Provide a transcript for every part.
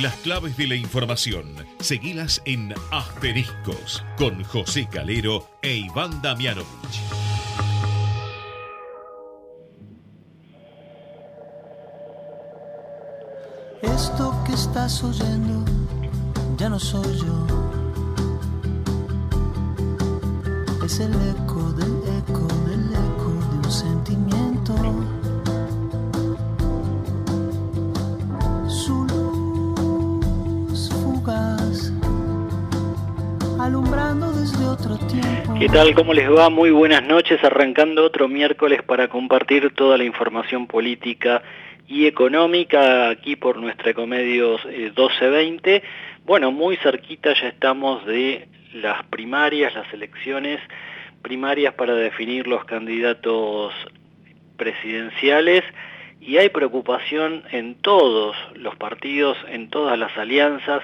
Las claves de la información, seguilas en Asteriscos con José Calero e Iván Damianovich. Esto que estás oyendo ya no soy yo. Es el eco del eco del eco de un sentimiento. ¿Qué tal? ¿Cómo les va? Muy buenas noches, arrancando otro miércoles para compartir toda la información política y económica aquí por nuestra Ecomedios eh, 1220. Bueno, muy cerquita ya estamos de las primarias, las elecciones primarias para definir los candidatos presidenciales y hay preocupación en todos los partidos, en todas las alianzas.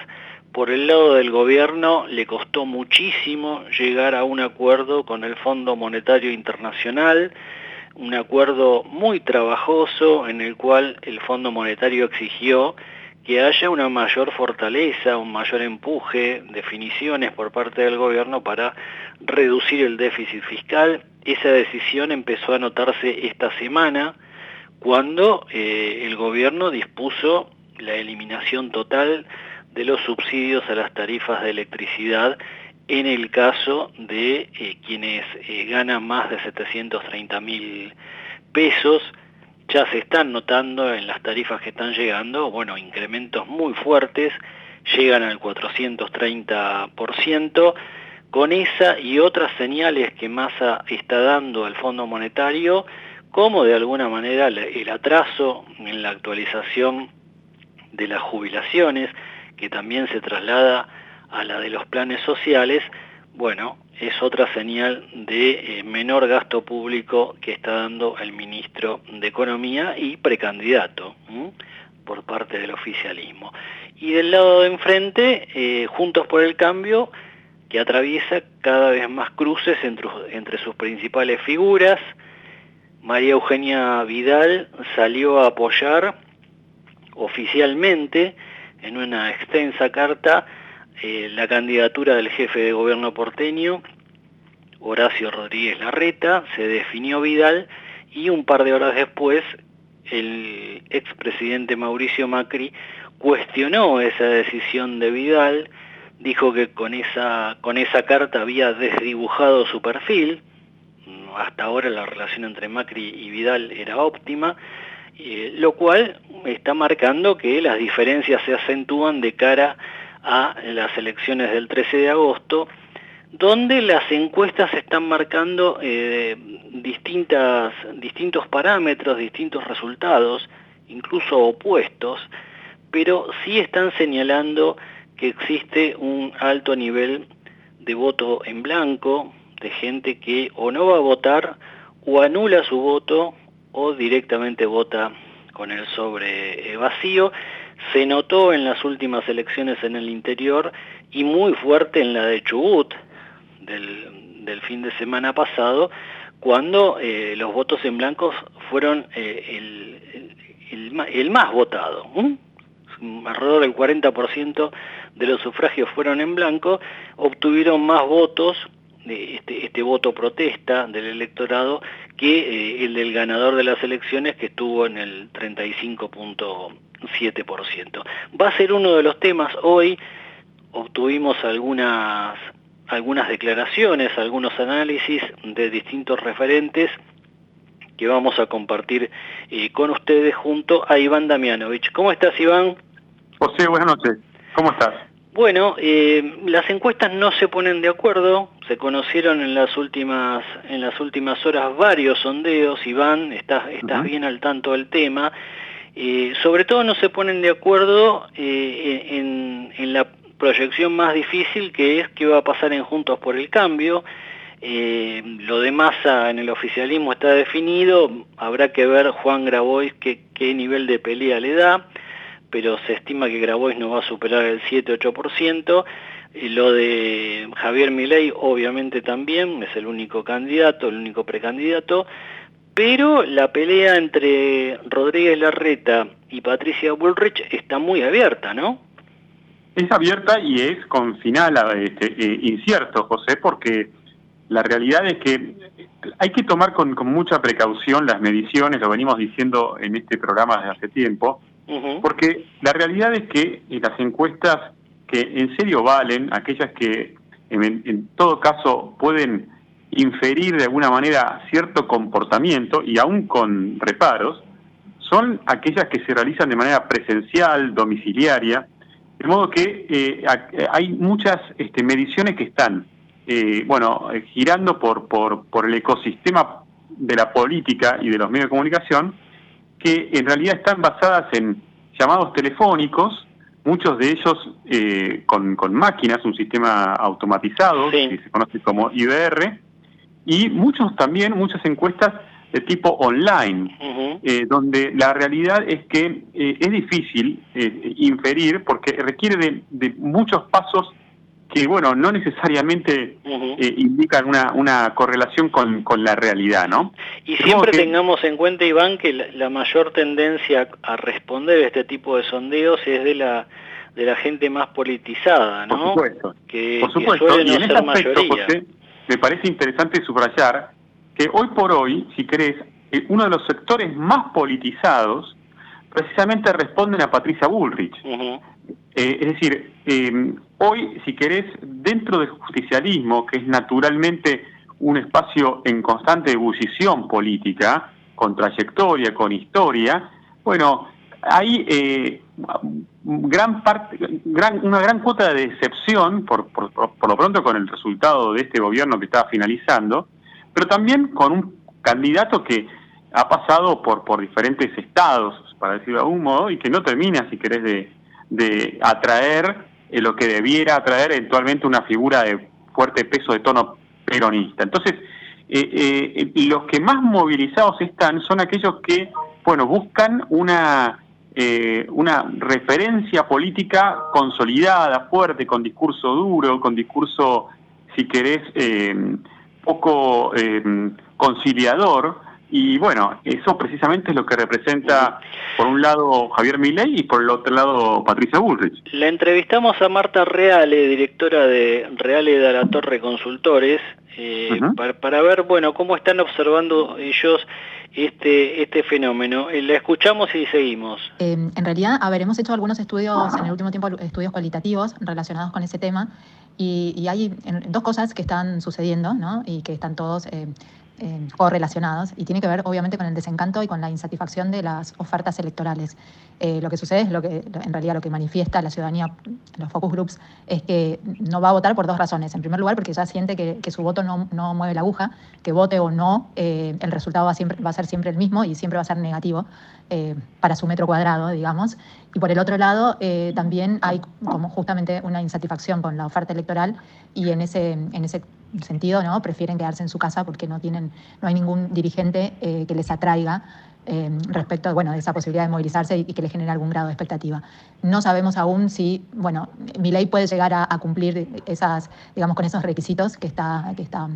Por el lado del gobierno le costó muchísimo llegar a un acuerdo con el Fondo Monetario Internacional, un acuerdo muy trabajoso en el cual el Fondo Monetario exigió que haya una mayor fortaleza, un mayor empuje, definiciones por parte del gobierno para reducir el déficit fiscal. Esa decisión empezó a notarse esta semana cuando eh, el gobierno dispuso la eliminación total de los subsidios a las tarifas de electricidad en el caso de eh, quienes eh, ganan más de 730 mil pesos, ya se están notando en las tarifas que están llegando, bueno, incrementos muy fuertes, llegan al 430%, con esa y otras señales que Massa está dando al Fondo Monetario, como de alguna manera el atraso en la actualización de las jubilaciones, que también se traslada a la de los planes sociales, bueno, es otra señal de eh, menor gasto público que está dando el ministro de Economía y precandidato por parte del oficialismo. Y del lado de enfrente, eh, Juntos por el Cambio, que atraviesa cada vez más cruces entre, entre sus principales figuras. María Eugenia Vidal salió a apoyar oficialmente en una extensa carta eh, la candidatura del jefe de gobierno porteño, Horacio Rodríguez Larreta, se definió Vidal y un par de horas después el expresidente Mauricio Macri cuestionó esa decisión de Vidal, dijo que con esa, con esa carta había desdibujado su perfil, hasta ahora la relación entre Macri y Vidal era óptima, eh, lo cual está marcando que las diferencias se acentúan de cara a las elecciones del 13 de agosto, donde las encuestas están marcando eh, distintas, distintos parámetros, distintos resultados, incluso opuestos, pero sí están señalando que existe un alto nivel de voto en blanco, de gente que o no va a votar o anula su voto o directamente vota con el sobre eh, vacío. Se notó en las últimas elecciones en el interior y muy fuerte en la de Chubut del, fin de semana pasado, cuando eh, los votos en blancos fueron eh, el, más votado. ¿eh? Alrededor del 40% de los sufragios fueron en blanco, obtuvieron más votos este, este, voto protesta del electorado que eh, el del ganador de las elecciones que estuvo en el 35.7%. Va a ser uno de los temas hoy, obtuvimos algunas, algunas declaraciones, algunos análisis de distintos referentes que vamos a compartir eh, con ustedes junto a Iván Damianovich. ¿Cómo estás Iván? José, buenas noches. ¿Cómo estás? Bueno, eh, las encuestas no se ponen de acuerdo, se conocieron en las últimas, en las últimas horas varios sondeos, Iván, estás, estás uh -huh. bien al tanto del tema, eh, sobre todo no se ponen de acuerdo eh, en, en, la proyección más difícil que es qué va a pasar en Juntos por el Cambio, lo de masa en el oficialismo está definido, habrá que ver Juan Grabois qué, qué nivel de pelea le da, pero se estima que Grabois no va a superar el 7-8%. Lo de Javier Milei obviamente también, es el único candidato, el único precandidato, pero la pelea entre Rodríguez Larreta y Patricia Bullrich está muy abierta, ¿no? es abierta y es con final este, eh, incierto, José, porque la realidad es que hay que tomar con, mucha precaución las mediciones, lo venimos diciendo en este programa desde hace tiempo, porque la realidad es que las encuestas que en serio valen, aquellas que en, todo caso pueden inferir de alguna manera cierto comportamiento y aún con reparos, son aquellas que se realizan de manera presencial, domiciliaria, de modo que eh, hay muchas este, mediciones que están, eh, bueno, eh, girando por, por, por el ecosistema de la política y de los medios de comunicación, que en realidad están basadas en llamados telefónicos, muchos de ellos con, con, máquinas, un sistema automatizado, que se conoce como IBR, y muchos también, muchas encuestas de tipo online, eh, donde la realidad es que eh, es difícil eh, inferir porque requiere de, muchos pasos que, bueno, no necesariamente indican una, una correlación con, con, la realidad, ¿no? Y siempre tengamos en cuenta, Iván, que la, mayor tendencia a responder a este tipo de sondeos es de la de la gente más politizada, ¿no? Por supuesto. Que, Por supuesto. y en ese aspecto, José, me parece interesante subrayar que hoy por hoy, si querés, eh, uno de los sectores más politizados precisamente responden a Patricia Bullrich. Eh, es decir, eh, hoy, si querés, dentro del justicialismo, que es naturalmente un espacio en constante ebullición política, con trayectoria, con historia, bueno, hay gran parte, gran, una gran cuota de decepción, por, por, por, lo pronto con el resultado de este gobierno que está finalizando, pero también con un candidato que ha pasado por, por diferentes estados, para decirlo de algún modo, y que no termina, si querés, de, de atraer eh, lo que debiera atraer eventualmente una figura de fuerte peso de tono peronista. Entonces, eh, eh, los que más movilizados están son aquellos que, bueno, buscan una, una referencia política consolidada, fuerte, con discurso duro, con discurso, si querés, poco eh, conciliador y bueno, eso precisamente es lo que representa por un lado Javier Milei y por el otro lado Patricia Bullrich. La entrevistamos a Marta Reale, directora de Reale de la Torre Consultores, eh, para, ver bueno cómo están observando ellos este, este fenómeno. Eh, la escuchamos y seguimos. en realidad, a ver, hemos hecho algunos estudios en el último tiempo, estudios cualitativos relacionados con ese tema y, hay dos cosas que están sucediendo ¿no? y que están todos eh, eh, correlacionados y tiene que ver obviamente con el desencanto y con la insatisfacción de las ofertas electorales. Eh, lo que sucede es lo que en realidad lo que manifiesta la ciudadanía, los focus groups, es que no va a votar por dos razones. En primer lugar, porque ya siente que, su voto no, no, mueve la aguja, que vote o no, el resultado va, siempre, va a ser siempre el mismo y siempre va a ser negativo para su metro cuadrado, digamos. Y por el otro lado, eh, también hay como justamente una insatisfacción con la oferta electoral y en ese, en ese sentido no prefieren quedarse en su casa porque no tienen no hay ningún dirigente eh, que les atraiga eh, respecto bueno, de esa posibilidad de movilizarse y, que les genere algún grado de expectativa. No sabemos aún si, bueno, mi ley puede llegar a, a, cumplir esas, digamos, con esos requisitos que está, que está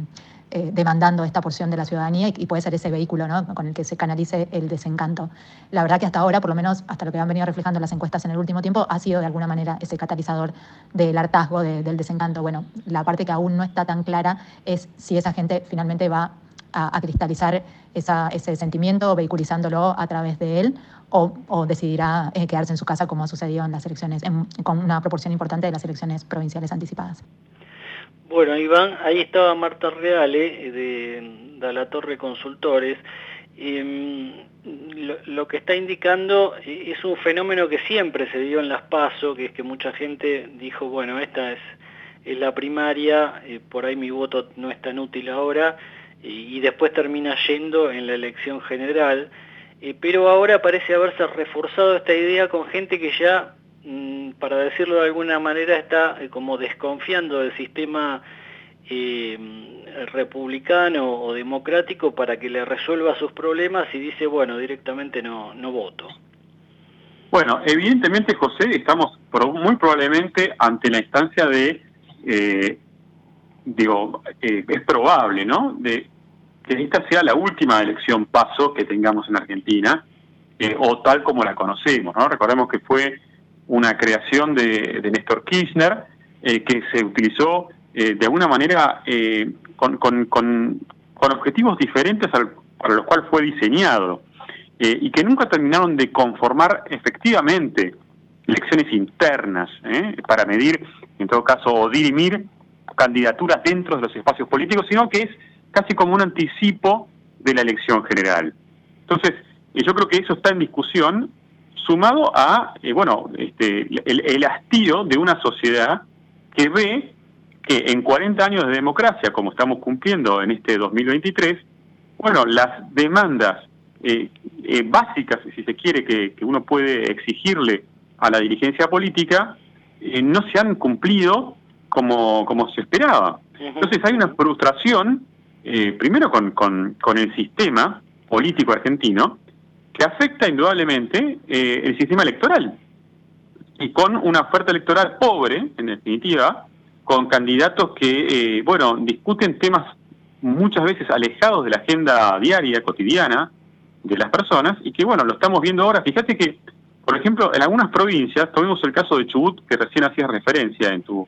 eh, demandando esta porción de la ciudadanía y, puede ser ese vehículo con el que se canalice el desencanto. La verdad que hasta ahora, por lo menos hasta lo que han venido reflejando las encuestas en el último tiempo, ha sido de alguna manera ese catalizador del hartazgo, del desencanto. Bueno, la parte que aún no está tan clara es si esa gente finalmente va a, cristalizar ese sentimiento, vehiculizándolo a través de él, o, decidirá eh, quedarse en su casa como ha sucedido en las elecciones, con una proporción importante de las elecciones provinciales anticipadas. Bueno, Iván, ahí estaba Marta Reale de, la Torre Consultores. Em, lo, que está indicando es un fenómeno que siempre se dio en las PASO, que es que mucha gente dijo, bueno, esta es, la primaria, eh, por ahí mi voto no es tan útil ahora, y, después termina yendo en la elección general. Eh, pero ahora parece haberse reforzado esta idea con gente que ya para decirlo de alguna manera, está eh, como desconfiando del sistema eh, republicano o democrático para que le resuelva sus problemas y dice, bueno, directamente no, no voto. Bueno, evidentemente, José, estamos muy probablemente ante la instancia de, eh, digo, es probable, ¿no?, de que esta sea la última elección paso que tengamos en Argentina, o tal como la conocemos, ¿no? Recordemos que fue una creación de, Néstor Kirchner eh, que se utilizó de alguna manera con, con, con, objetivos diferentes para los cuales fue diseñado y que nunca terminaron de conformar efectivamente elecciones internas para medir, en todo caso, o dirimir candidaturas dentro de los espacios políticos, sino que es casi como un anticipo de la elección general. Entonces, yo creo que eso está en discusión, sumado a, eh, bueno, este, el, hastío de una sociedad que ve que en 40 años de democracia, como estamos cumpliendo en este 2023, bueno, las demandas eh, eh, básicas, si se quiere, que, uno puede exigirle a la dirigencia política, no se han cumplido como, como se esperaba. Entonces hay una frustración, primero con, con, con el sistema político argentino, que afecta indudablemente eh, el sistema electoral. Y con una oferta electoral pobre, en definitiva, con candidatos que, eh, bueno, discuten temas muchas veces alejados de la agenda diaria, cotidiana de las personas, y que, bueno, lo estamos viendo ahora. Fíjate que, por ejemplo, en algunas provincias, tomemos el caso de Chubut, que recién hacías referencia en tu,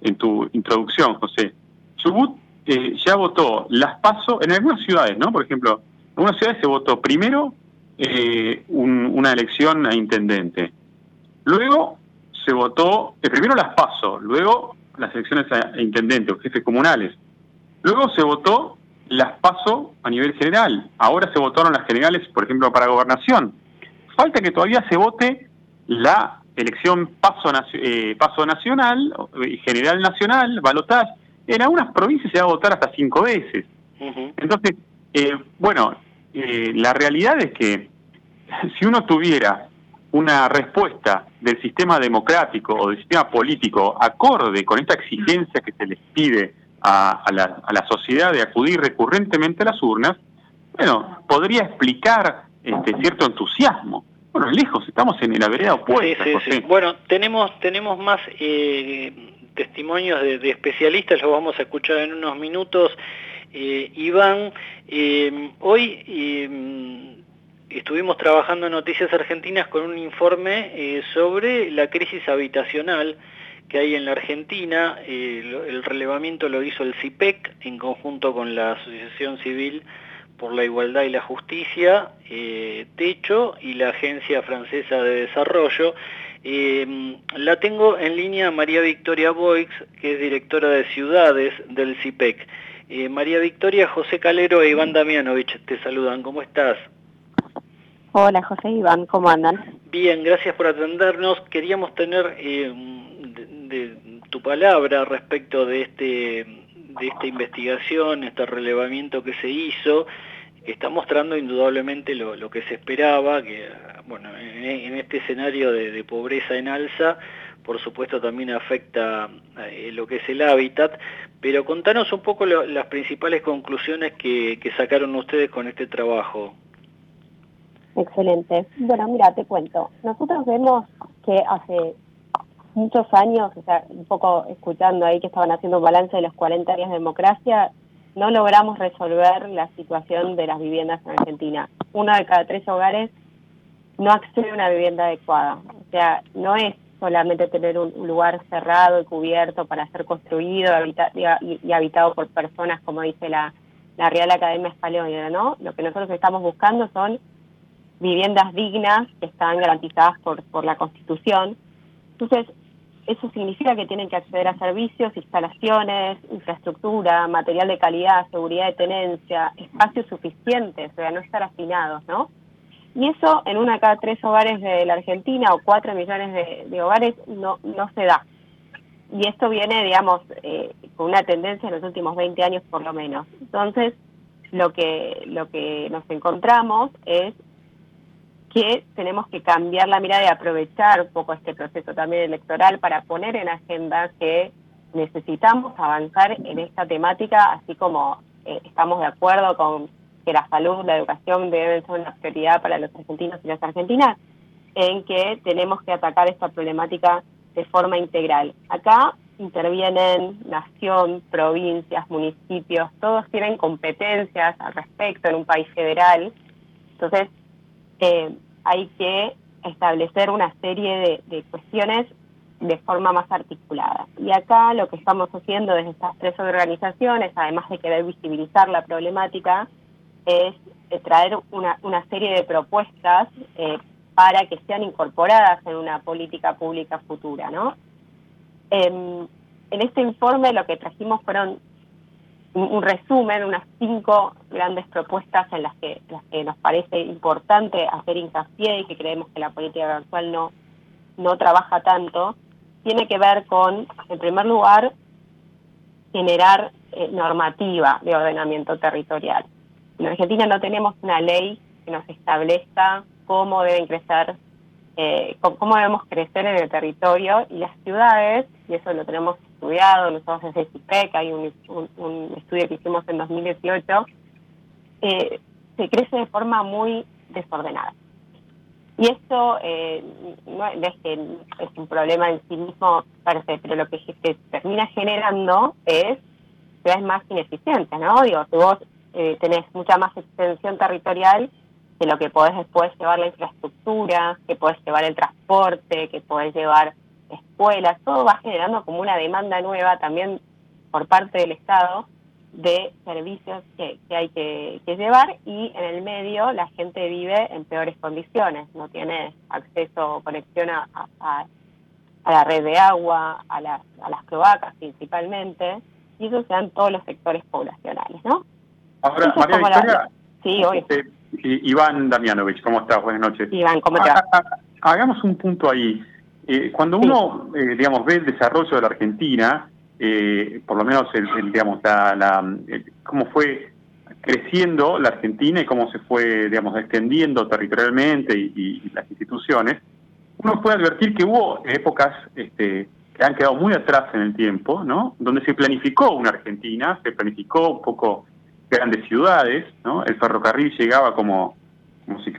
en tu introducción, José. Chubut eh, ya votó las PASO en algunas ciudades, ¿no? Por ejemplo, en algunas ciudades se votó primero eh, una elección a intendente. Luego se votó, eh, primero las PASO, luego las elecciones a, intendente o jefes comunales. Luego se votó las PASO a nivel general. Ahora se votaron las generales, por ejemplo, para gobernación. Falta que todavía se vote la elección paso, eh, paso nacional, general nacional, balotaje. En algunas provincias se va a votar hasta cinco veces. Entonces, eh, bueno, eh, la realidad es que si uno tuviera una respuesta del sistema democrático o del sistema político acorde con esta exigencia que se les pide a, la, a la, sociedad de acudir recurrentemente a las urnas, bueno, podría explicar este, cierto entusiasmo. Bueno, lejos, estamos en la vereda opuesta. Bueno, tenemos, tenemos más eh, testimonios de, de, especialistas, los vamos a escuchar en unos minutos. Eh, Iván, eh, hoy eh, estuvimos trabajando en Noticias Argentinas con un informe eh, sobre la crisis habitacional que hay en la Argentina. el relevamiento lo hizo el CIPEC en conjunto con la Asociación Civil por la Igualdad y la Justicia, Techo y la Agencia Francesa de Desarrollo. la tengo en línea María Victoria Boix, que es directora de ciudades del CIPEC. Eh, María Victoria, José Calero e Iván Damianovich te saludan. ¿Cómo estás? Hola José Iván, ¿cómo andan? Bien, gracias por atendernos. Queríamos tener eh, tu palabra respecto de este de esta investigación, este relevamiento que se hizo, que está mostrando indudablemente lo, que se esperaba, que bueno, en, este escenario de pobreza en alza, por supuesto también afecta eh, lo que es el hábitat, pero contanos un poco las principales conclusiones que, sacaron ustedes con este trabajo. Excelente. Bueno, mira, te cuento. Nosotros vemos que hace muchos años, o sea, un poco escuchando ahí que estaban haciendo un balance de los 40 años de democracia, no logramos resolver la situación de las viviendas en Argentina. Uno de cada tres hogares no accede a una vivienda adecuada. O sea, no es solamente tener un, lugar cerrado y cubierto para ser construido y, habitado por personas, como dice la, Real Academia Española, ¿no? Lo que nosotros estamos buscando son viviendas dignas que están garantizadas por, por la Constitución. Entonces, eso significa que tienen que acceder a servicios, instalaciones, infraestructura, material de calidad, seguridad de tenencia, espacios suficientes, o sea, no estar afinados, ¿no? Y eso en una cada tres hogares de la Argentina o cuatro millones de, hogares no, no se da. Y esto viene, digamos, eh, con una tendencia en los últimos 20 años por lo menos. Entonces, lo que, lo que nos encontramos es que tenemos que cambiar la mirada y aprovechar un poco este proceso también electoral para poner en agenda que necesitamos avanzar en esta temática, así como eh, estamos de acuerdo con que la salud, la educación deben ser una prioridad para los argentinos y las argentinas, en que tenemos que atacar esta problemática de forma integral. Acá intervienen nación, provincias, municipios, todos tienen competencias al respecto en un país federal, entonces eh, hay que establecer una serie de, cuestiones de forma más articulada. Y acá lo que estamos haciendo desde estas tres organizaciones, además de querer visibilizar la problemática, es traer una, una serie de propuestas eh, para que sean incorporadas en una política pública futura, ¿no? Em, en este informe lo que trajimos fueron un, resumen, unas cinco grandes propuestas en las que, las que nos parece importante hacer hincapié y que creemos que la política actual no, no trabaja tanto, tiene que ver con, en primer lugar, generar eh, normativa de ordenamiento territorial. En Argentina no tenemos una ley que nos establezca cómo deben crecer, eh, cómo debemos crecer en el territorio y las ciudades, y eso lo tenemos estudiado, nosotros desde CIPEC, hay un, estudio que hicimos en 2018, eh, se crece de forma muy desordenada. Y esto eh, no es que es un problema en sí mismo, parece, pero lo que se termina generando es ciudades más ineficientes, ¿no? Digo, si vos eh, tenés mucha más extensión territorial que lo que podés después llevar la infraestructura, que podés llevar el transporte, que podés llevar escuelas, todo va generando como una demanda nueva también por parte del Estado de servicios que, hay que, llevar y en el medio la gente vive en peores condiciones, no tiene acceso o conexión a, la red de agua, a las, a las cloacas principalmente, y eso se da en todos los sectores poblacionales, ¿no? Ahora, María Victoria, sí, hoy. Este, Iván Damianovich, ¿cómo estás? Buenas noches. Iván, ¿cómo estás? Hagamos un punto ahí. Eh, cuando uno, eh, digamos, ve el desarrollo de la Argentina, eh, por lo menos, el, digamos, la, cómo fue creciendo la Argentina y cómo se fue, digamos, extendiendo territorialmente y, las instituciones, uno puede advertir que hubo épocas este, que han quedado muy atrás en el tiempo, ¿no? Donde se planificó una Argentina, se planificó un poco grandes ciudades, ¿no? El ferrocarril llegaba como como si,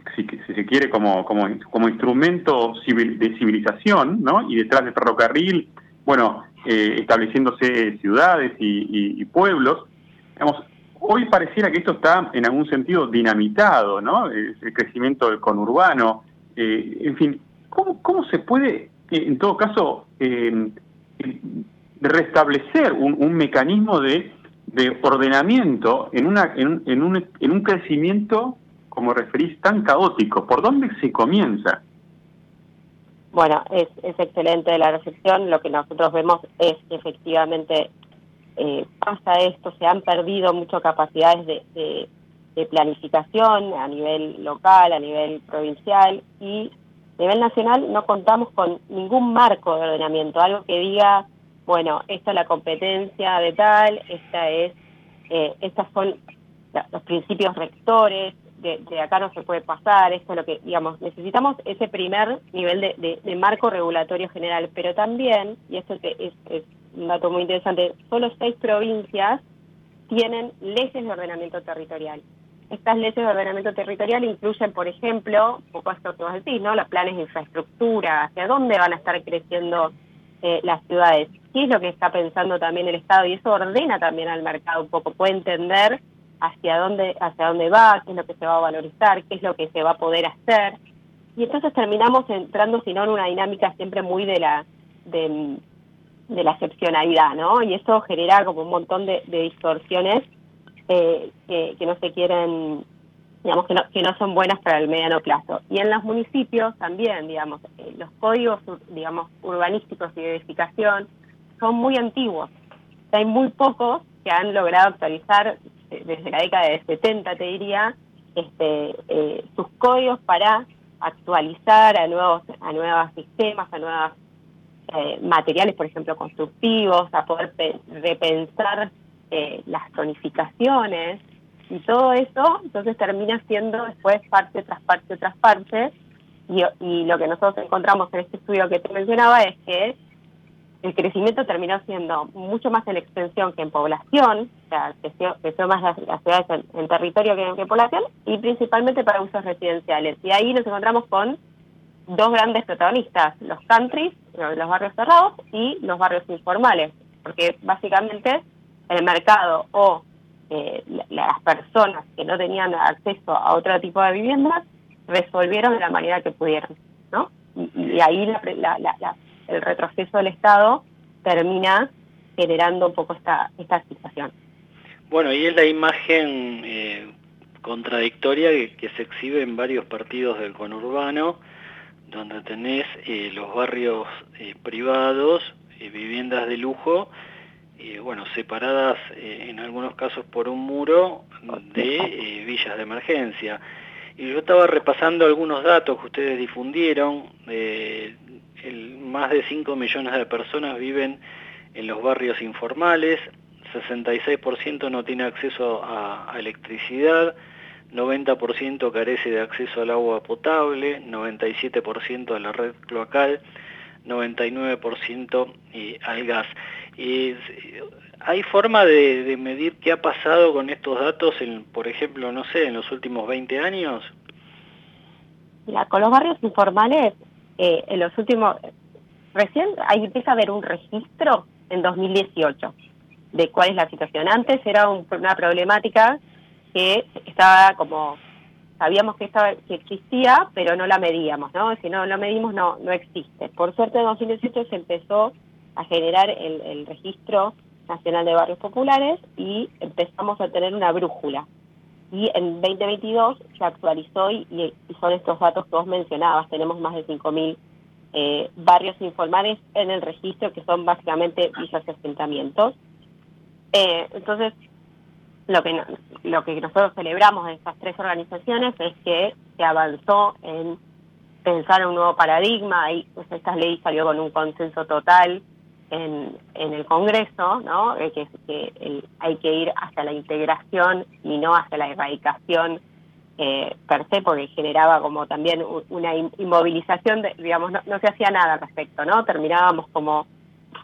se quiere, como, como, instrumento de civilización, ¿no? Y detrás del ferrocarril, bueno, eh, estableciéndose ciudades y, pueblos. Digamos, hoy pareciera que esto está en algún sentido dinamitado, ¿no? El crecimiento del conurbano, eh, en fin, ¿cómo, ¿cómo se puede, eh, en todo caso, restablecer un, mecanismo de, de ordenamiento en, una, en, en, un, en un crecimiento como referís, tan caótico. ¿Por dónde se comienza? Bueno, es, es excelente la recepción. Lo que nosotros vemos es que efectivamente eh, pasa esto, se han perdido muchas capacidades de, de, planificación a nivel local, a nivel provincial y a nivel nacional no contamos con ningún marco de ordenamiento, algo que diga, bueno, esta es la competencia de tal, esta es, eh, estas son los principios rectores, de, acá no se puede pasar, esto es lo que, digamos, necesitamos ese primer nivel de, marco regulatorio general, pero también, y esto es, es, un dato muy interesante, solo seis provincias tienen leyes de ordenamiento territorial. Estas leyes de ordenamiento territorial incluyen, por ejemplo, un poco esto que vos decís, ¿no? Los planes de infraestructura, hacia dónde van a estar creciendo eh, las ciudades, qué es lo que está pensando también el Estado, y eso ordena también al mercado un poco, puede entender hacia dónde, hacia dónde va, qué es lo que se va a valorizar, qué es lo que se va a poder hacer. Y entonces terminamos entrando, sino en una dinámica siempre muy de la, de, la excepcionalidad, ¿no? Y eso genera como un montón de, distorsiones eh, que, no se quieren, digamos, que no, que no son buenas para el mediano plazo. Y en los municipios también, digamos, eh, los códigos, digamos, urbanísticos y de edificación son muy antiguos. hay muy pocos que han logrado actualizar desde la década de 70, te diría, este, eh, sus códigos para actualizar a nuevos, a nuevos sistemas, a nuevos eh, materiales, por ejemplo, constructivos, a poder repensar eh, las zonificaciones y todo eso, entonces termina siendo después parte tras parte tras parte. Y, y lo que nosotros encontramos en este estudio que te mencionaba es que el crecimiento terminó siendo mucho más en extensión que en población, o sea, creció, más las, ciudades en, territorio que en, población, y principalmente para usos residenciales. Y ahí nos encontramos con dos grandes protagonistas, los countries, los barrios cerrados, y los barrios informales, porque básicamente en el mercado o eh, las personas que no tenían acceso a otro tipo de viviendas resolvieron de la manera que pudieron. y ahí el retroceso del Estado termina generando un poco esta, esta situación. Bueno, y es la imagen eh, contradictoria que, se exhibe en varios partidos del conurbano, donde tenés eh, los barrios eh, privados, viviendas de lujo, bueno, separadas en algunos casos por un muro de villas de emergencia. Y yo estaba repasando algunos datos que ustedes difundieron, más de 5 millones de personas viven en los barrios informales, 66% no tiene acceso a, electricidad, 90% carece de acceso al agua potable, 97% a la red cloacal, 99% al gas. ¿Hay forma de, medir qué ha pasado con estos datos, en, por ejemplo, no sé, en los últimos 20 años? con los barrios informales, eh, en los últimos... Recién ahí empieza a haber un registro en 2018 de cuál es la situación. Antes era una problemática que estaba como, sabíamos que, estaba, que existía, pero no la medíamos, ¿no? Si no lo medimos, no, no existe. Por suerte en 2018 se empezó a generar el, el registro nacional de barrios populares y empezamos a tener una brújula. Y en 2022 se actualizó y, son estos datos que vos mencionabas, tenemos más de 5.000 eh, barrios informales en el registro, que son básicamente villas y asentamientos. Eh, entonces, lo que, lo que nosotros celebramos de estas tres organizaciones es que se avanzó en pensar un nuevo paradigma, y pues, esta ley salió con un consenso total en, en el Congreso, ¿no? que, que hay que ir hacia la integración y no hacia la erradicación eh, per se, porque generaba como también una inmovilización, de, digamos, no, se hacía nada al respecto, ¿no? Terminábamos como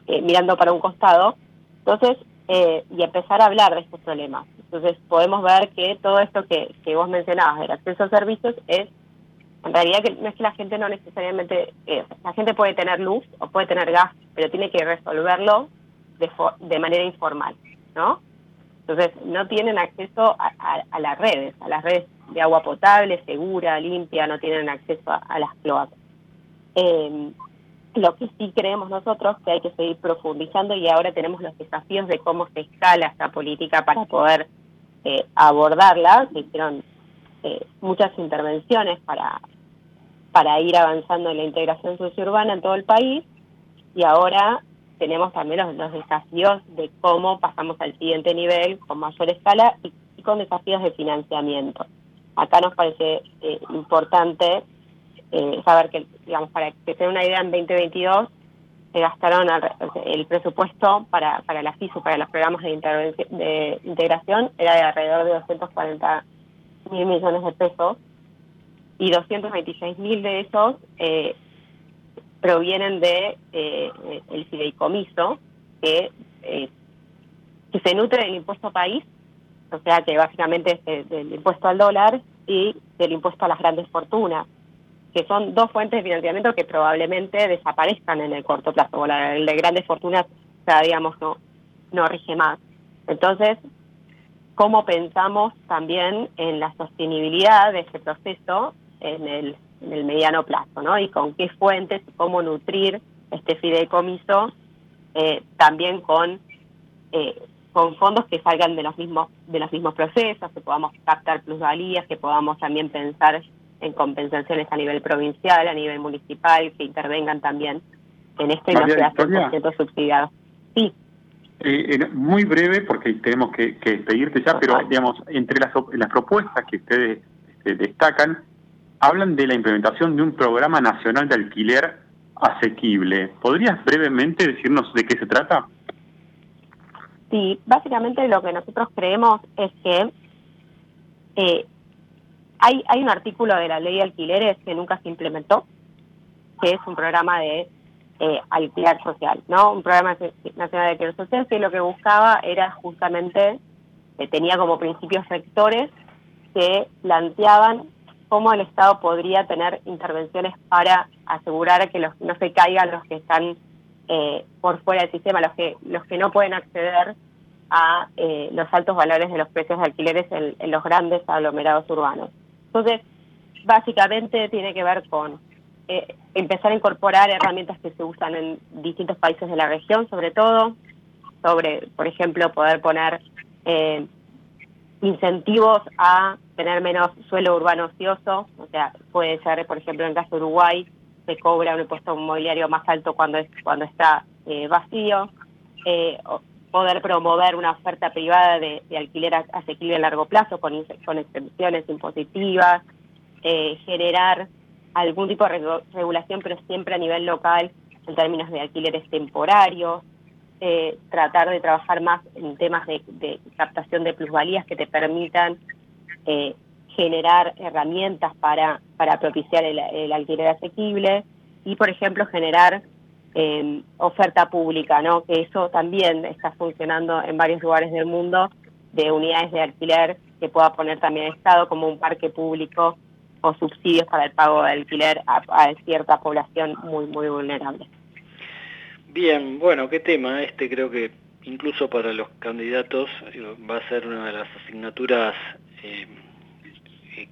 eh, mirando para un costado. Entonces, eh, y empezar a hablar de estos problemas. Entonces podemos ver que todo esto que, que vos mencionabas del acceso a servicios es, en realidad que no es que la gente no necesariamente, eh, la gente puede tener luz o puede tener gas, pero tiene que resolverlo de, de manera informal, ¿no? Entonces no tienen acceso a, las redes, a las redes de agua potable, segura, limpia, no tienen acceso a, las cloacas. Eh, lo que sí creemos nosotros que hay que seguir profundizando y ahora tenemos los desafíos de cómo se escala esta política para poder eh, abordarla. Se hicieron eh, muchas intervenciones para, para ir avanzando en la integración sociourbana en todo el país y ahora tenemos también los, desafíos de cómo pasamos al siguiente nivel con mayor escala y, con desafíos de financiamiento. Acá nos parece eh, importante eh, saber que, digamos, para que se una idea, en 2022 se gastaron el presupuesto para, para la FISU, para los programas de, de integración, era de alrededor de 240 mil millones de pesos y 226 mil de esos eh, provienen de eh, el fideicomiso que, eh, que se nutre del impuesto país, o sea que básicamente es del impuesto al dólar y del impuesto a las grandes fortunas que son dos fuentes de financiamiento que probablemente desaparezcan en el corto plazo. el de grandes fortunas, ya digamos, no, no rige más. Entonces, ¿cómo pensamos también en la sostenibilidad de ese proceso en el, en el mediano plazo? ¿no? Y con qué fuentes, cómo nutrir este fideicomiso eh, también con... Eh, con fondos que salgan de los mismos de los mismos procesos, que podamos captar plusvalías, que podamos también pensar en compensaciones a nivel provincial, a nivel municipal, que intervengan también en esto y no sea 100% subsidiado. Sí. Eh, muy breve, porque tenemos que, pedirte ya, pero digamos, entre las, las propuestas que ustedes este, destacan, hablan de la implementación de un programa nacional de alquiler asequible. ¿Podrías brevemente decirnos de qué se trata? Sí, básicamente lo que nosotros creemos es que eh, hay, hay un artículo de la ley de alquileres que nunca se implementó, que es un programa de eh, alquiler social, ¿no? Un programa nacional de alquiler social que lo que buscaba era justamente, eh, tenía como principios rectores que planteaban cómo el Estado podría tener intervenciones para asegurar que los no se caigan los que están eh, por fuera del sistema, los que los que no pueden acceder a eh, los altos valores de los precios de alquileres en, los grandes aglomerados urbanos. Entonces, básicamente tiene que ver con eh, empezar a incorporar herramientas que se usan en distintos países de la región, sobre todo, sobre, por ejemplo, poder poner eh, incentivos a tener menos suelo urbano ocioso, o sea, puede ser, por ejemplo, en el caso de Uruguay, se cobra un impuesto inmobiliario más alto cuando es cuando está eh, vacío, eh, poder promover una oferta privada de, alquiler asequible a largo plazo con, con exenciones impositivas, eh, generar algún tipo de regulación, pero siempre a nivel local en términos de alquileres temporarios, eh, tratar de trabajar más en temas de, captación de plusvalías que te permitan eh, generar herramientas para, para propiciar el, alquiler asequible y, por ejemplo, generar eh, oferta pública, ¿no? que eso también está funcionando en varios lugares del mundo, de unidades de alquiler que pueda poner también el Estado como un parque público o subsidios para el pago de alquiler a, a cierta población muy, muy vulnerable. Bien, bueno, qué tema. Este creo que incluso para los candidatos eh, va a ser una de las asignaturas eh,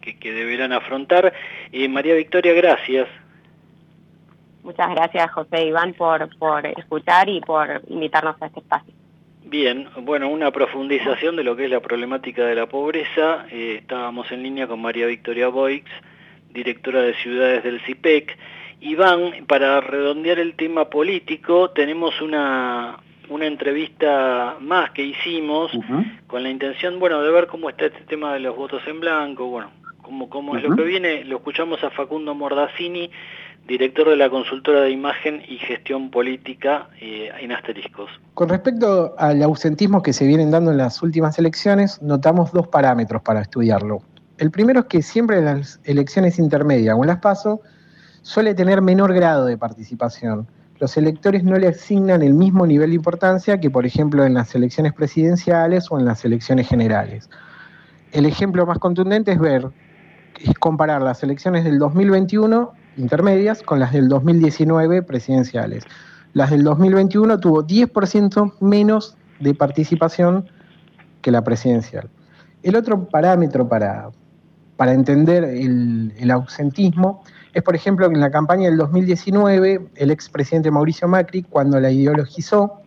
que, deberán afrontar. Eh, María Victoria, gracias. Muchas gracias, José Iván, por, por escuchar y por invitarnos a este espacio. Bien, bueno, una profundización de lo que es la problemática de la pobreza. estábamos en línea con María Victoria Boix, directora de Ciudades del CIPEC. Iván, para redondear el tema político, tenemos una, una entrevista más que hicimos con la intención, bueno, de ver cómo está este tema de los votos en blanco, bueno, cómo, cómo es lo que viene. Lo escuchamos a Facundo Mordazzini, director de la consultora de imagen y gestión política eh, en asteriscos. Con respecto al ausentismo que se vienen dando en las últimas elecciones, notamos dos parámetros para estudiarlo. El primero es que siempre en las elecciones intermedias o en las PASO suele tener menor grado de participación. Los electores no le asignan el mismo nivel de importancia que, por ejemplo, en las elecciones presidenciales o en las elecciones generales. El ejemplo más contundente es ver, es comparar las elecciones del 2021 intermedias con las del 2019 presidenciales. Las del 2021 tuvo 10% menos de participación que la presidencial. El otro parámetro para, para entender el, el ausentismo es, por ejemplo, que en la campaña del 2019, el expresidente Mauricio Macri, cuando la ideologizó,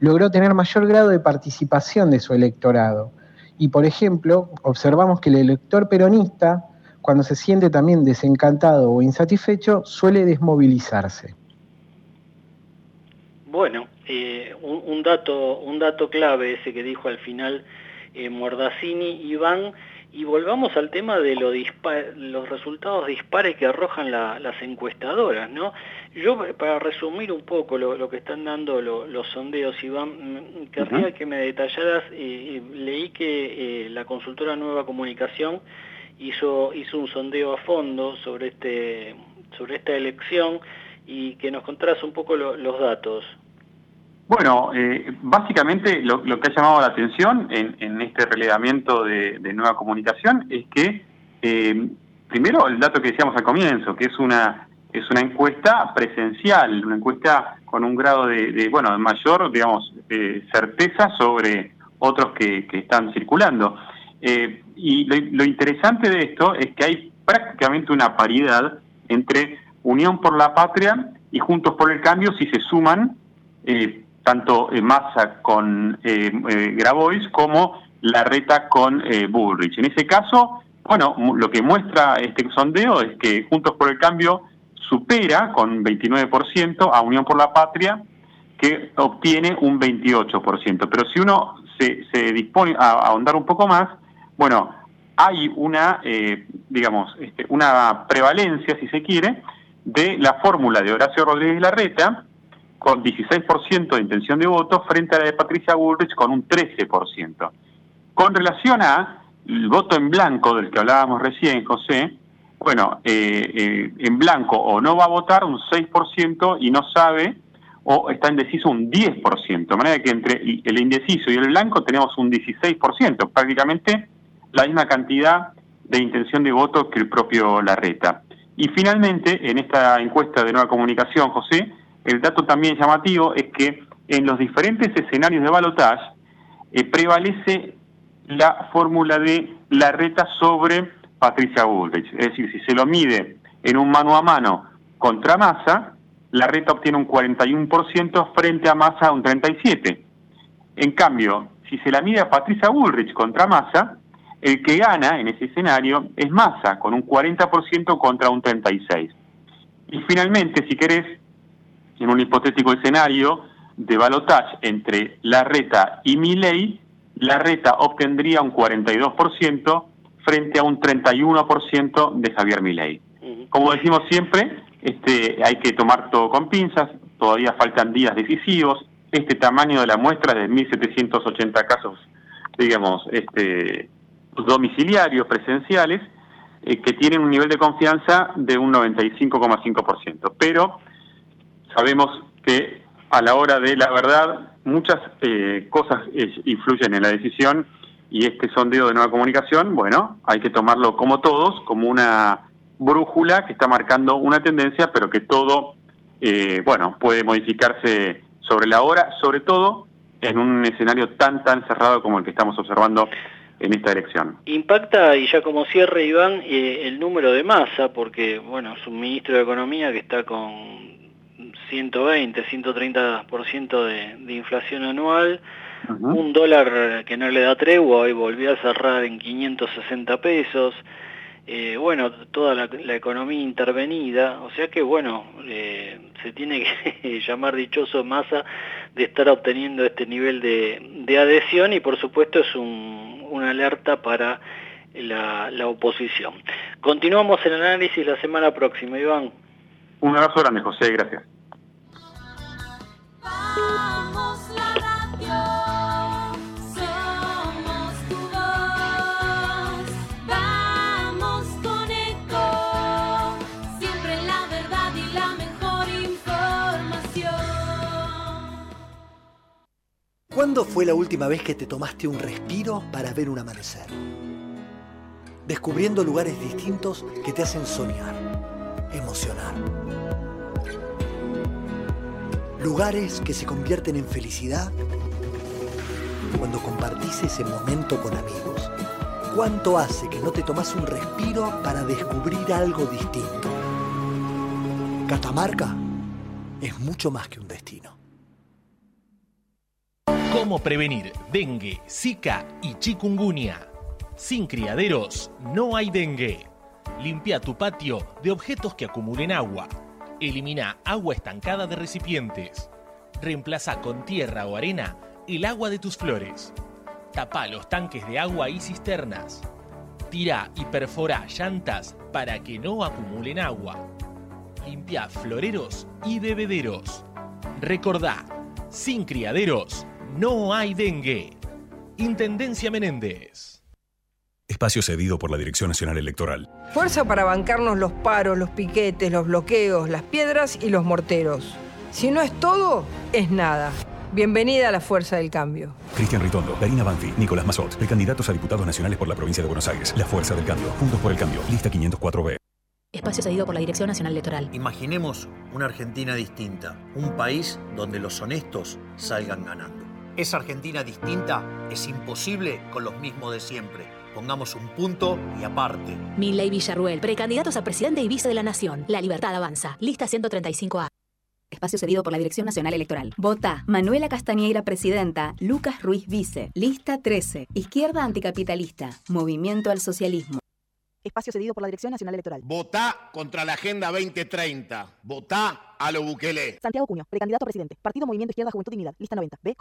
logró tener mayor grado de participación de su electorado. Y, por ejemplo, observamos que el elector peronista, cuando se siente también desencantado o insatisfecho, suele desmovilizarse. Bueno, eh, un, dato, un dato clave ese que dijo al final eh, Mordazzini, Iván, y volvamos al tema de los resultados dispares que arrojan las encuestadoras, ¿no? Yo, para resumir un poco lo, que están dando los sondeos, Iván, mm, querría que me detallaras, eh, leí que eh, la consultora Nueva Comunicación hizo, hizo un sondeo a fondo sobre, este, sobre esta elección y que nos contaras un poco los datos. Bueno, eh, básicamente lo, que ha llamado la atención en, este relevamiento de, nueva comunicación es que, eh, primero, el dato que decíamos al comienzo, que es una es una encuesta presencial, una encuesta con un grado de, bueno, de mayor, digamos, certeza sobre otros que, están circulando. Eh, y lo, interesante de esto es que hay prácticamente una paridad entre Unión por la Patria y Juntos por el Cambio si se suman tanto eh, Massa con eh, eh, Grabois como Larreta con Bullrich. En ese caso, bueno, lo que muestra este sondeo es que Juntos por el Cambio supera con 29% a Unión por la Patria, que obtiene un 28%. Pero si uno se, se dispone a, ahondar un poco más, bueno, hay una, digamos, este, una prevalencia, si se quiere, de la fórmula de Horacio Rodríguez Larreta, con 16% de intención de voto frente a la de Patricia Bullrich con un 13%. Con relación a el voto en blanco del que hablábamos recién, José, bueno, eh, eh, en blanco o no va a votar un 6% y no sabe o está indeciso un 10%, de manera que entre el indeciso y el blanco tenemos un 16%, prácticamente la misma cantidad de intención de voto que el propio Larreta. Y finalmente, en esta encuesta de nueva comunicación, José, el dato también llamativo es que en los diferentes escenarios de balotaje eh, prevalece la fórmula de la reta sobre Patricia Bullrich. Es decir, si se lo mide en un mano a mano contra Massa, la reta obtiene un 41% frente a Massa un 37%. En cambio, si se la mide a Patricia Bullrich contra Massa, el que gana en ese escenario es Massa, con un 40% contra un 36%. Y finalmente, si querés, en un hipotético escenario de balotage entre Larreta y Milley, Larreta obtendría un 42% frente a un 31% de Javier Milei. Como decimos siempre, este, hay que tomar todo con pinzas, todavía faltan días decisivos, este tamaño de la muestra de 1.780 casos, digamos, este, domiciliarios, presenciales, eh, que tienen un nivel de confianza de un 95,5%. Pero sabemos que a la hora de la verdad muchas eh, cosas eh, influyen en la decisión y este sondeo de nueva comunicación, bueno, hay que tomarlo como todos, como una brújula que está marcando una tendencia, pero que todo, bueno, puede modificarse sobre la hora, sobre todo en un escenario tan, tan cerrado como el que estamos observando en esta elección. Impacta, y ya como cierre, Iván, eh, el número de masa, porque, bueno, es un ministro de Economía que está con 120, 130% de, de inflación anual, un dólar que no le da tregua, hoy volvió a cerrar en 560 pesos, eh, bueno, toda la, economía intervenida, o sea que bueno, eh, se tiene que llamar dichoso masa de estar obteniendo este nivel de, adhesión y por supuesto es una alerta para la, la, oposición. Continuamos el análisis la semana próxima, Iván. Un abrazo grande, José, gracias. ¿Cuándo fue la última vez que te tomaste un respiro para ver un amanecer? Descubriendo lugares distintos que te hacen soñar, emocionar. Lugares que se convierten en felicidad cuando compartís ese momento con amigos. ¿Cuánto hace que no te tomas un respiro para descubrir algo distinto? Catamarca es mucho más que un destino. ¿Cómo prevenir dengue, zika y chikungunya? Sin criaderos no hay dengue. Limpia tu patio de objetos que acumulen agua. Elimina agua estancada de recipientes. Reemplaza con tierra o arena el agua de tus flores. Tapa los tanques de agua y cisternas. Tira y perfora llantas para que no acumulen agua. Limpia floreros y bebederos. Recordá, sin criaderos no hay dengue. Intendencia Menéndez. Espacio cedido por la Dirección Nacional Electoral. Fuerza para bancarnos los paros, los piquetes, los bloqueos, las piedras y los morteros. Si no es todo, es nada. Bienvenida a la Fuerza del Cambio. Cristian Ritondo, Darina Banfi, Nicolás Mazot, precandidatos a diputados nacionales por la provincia de Buenos Aires. La Fuerza del Cambio. Juntos por el Cambio. Lista 504B. Espacio cedido por la Dirección Nacional Electoral. Imaginemos una Argentina distinta. Un país donde los honestos salgan ganando. Esa Argentina distinta es imposible con los mismos de siempre. Pongamos un punto y aparte. Milley Villarruel, precandidatos a presidente y vice de la Nación. La libertad avanza. Lista 135A. Espacio cedido por la Dirección Nacional Electoral. Vota Manuela Castañeira, presidenta. Lucas Ruiz, vice. Lista 13. Izquierda anticapitalista. Movimiento al socialismo. Espacio cedido por la Dirección Nacional Electoral. Vota contra la Agenda 2030. Vota a lo Bukele. Santiago Cuño, precandidato a presidente. Partido Movimiento Izquierda Juventud Dignidad. Lista 90. B.